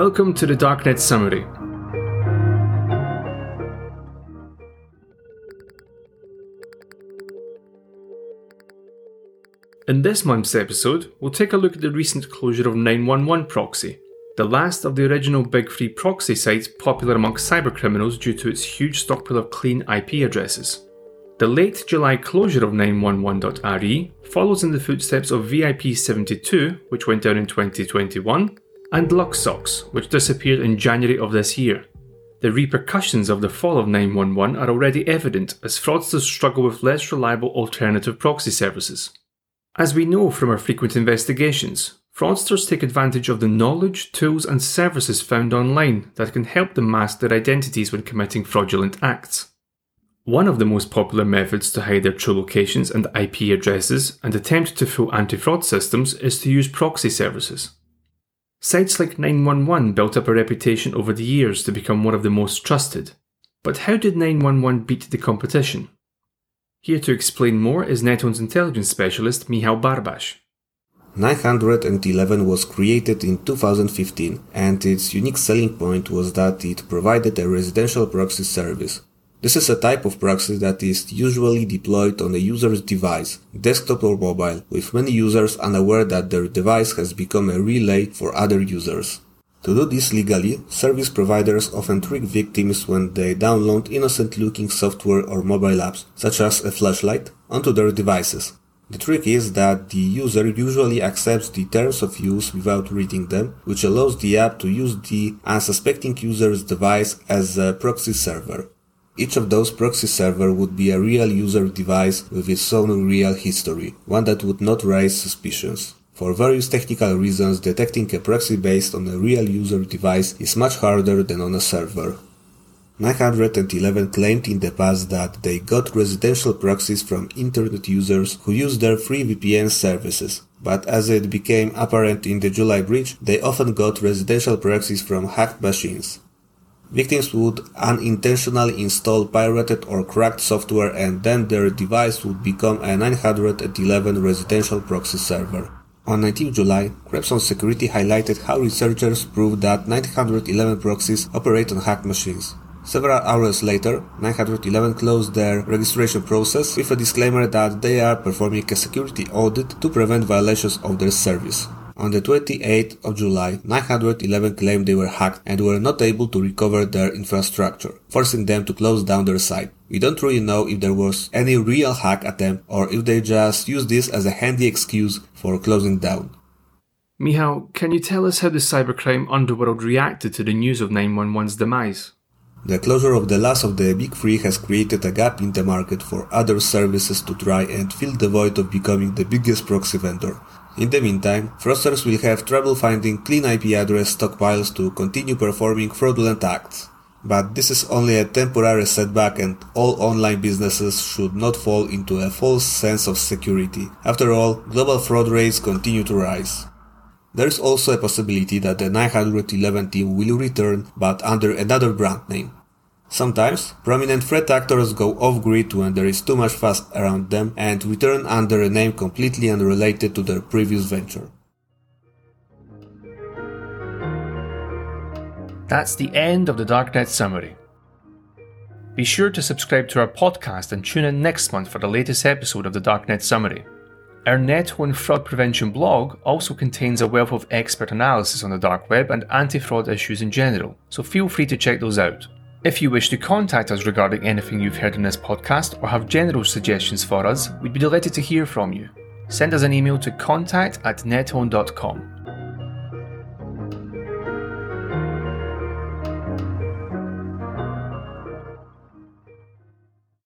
Welcome to the Darknet Summary. In this month's episode, we'll take a look at the recent closure of 911 Proxy, the last of the original big free proxy sites popular amongst cybercriminals due to its huge stockpile of clean IP addresses. The late July closure of 911.re follows in the footsteps of VIP72, which went down in 2021, and LuxSocks, which disappeared in January of this year. The repercussions of the fall of 911 are already evident as fraudsters struggle with less reliable alternative proxy services. As we know from our frequent investigations, fraudsters take advantage of the knowledge, tools, and services found online that can help them mask their identities when committing fraudulent acts. One of the most popular methods to hide their true locations and IP addresses and attempt to fool anti fraud systems is to use proxy services. Sites like 911 built up a reputation over the years to become one of the most trusted. But how did 911 beat the competition? Here to explain more is Nethone's intelligence specialist Michał Barbasz. 911 was created in 2015 and its unique selling point was that it provided a residential proxy service. This is a type of proxy that is usually deployed on a user's device, desktop or mobile, with many users unaware that their device has become a relay for other users. To do this legally, service providers often trick victims when they download innocent looking software or mobile apps, such as a flashlight, onto their devices. The trick is that the user usually accepts the terms of use without reading them, which allows the app to use the unsuspecting user's device as a proxy server. Each of those proxy server would be a real user device with its own real history, one that would not raise suspicions. For various technical reasons, detecting a proxy based on a real user device is much harder than on a server. 911 claimed in the past that they got residential proxies from internet users who used their free VPN services. But as it became apparent in the July breach, they often got residential proxies from hacked machines. Victims would unintentionally install pirated or cracked software and then their device would become a 911 residential proxy server. On 19 July, KrebsOnSecurity highlighted how researchers proved that 911 proxies operate on hacked machines. Several hours later, 911 closed their registration process with a disclaimer that they are performing a security audit to prevent violations of their service. On the 28th of July, 911 claimed they were hacked and were not able to recover their infrastructure, forcing them to close down their site. We don't really know if there was any real hack attempt or if they just used this as a handy excuse for closing down. Michał, can you tell us how the cybercrime underworld reacted to the news of 911's demise? The closure of the last of the big three has created a gap in the market for other services to try and fill the void of becoming the biggest proxy vendor. In the meantime, fraudsters will have trouble finding clean IP address stockpiles to continue performing fraudulent acts. But this is only a temporary setback and all online businesses should not fall into a false sense of security. After all, global fraud rates continue to rise. There is also a possibility that the 911 team will return but under another brand name. Sometimes, prominent threat actors go off-grid when there is too much fuss around them and return under a name completely unrelated to their previous venture. That's the end of the Darknet Summary. Be sure to subscribe to our podcast and tune in next month for the latest episode of the Darknet Summary. Our Nethone Fraud Prevention blog also contains a wealth of expert analysis on the dark web and anti fraud issues in general, so feel free to check those out. If you wish to contact us regarding anything you've heard in this podcast or have general suggestions for us, we'd be delighted to hear from you. Send us an email to contact at nethone.com.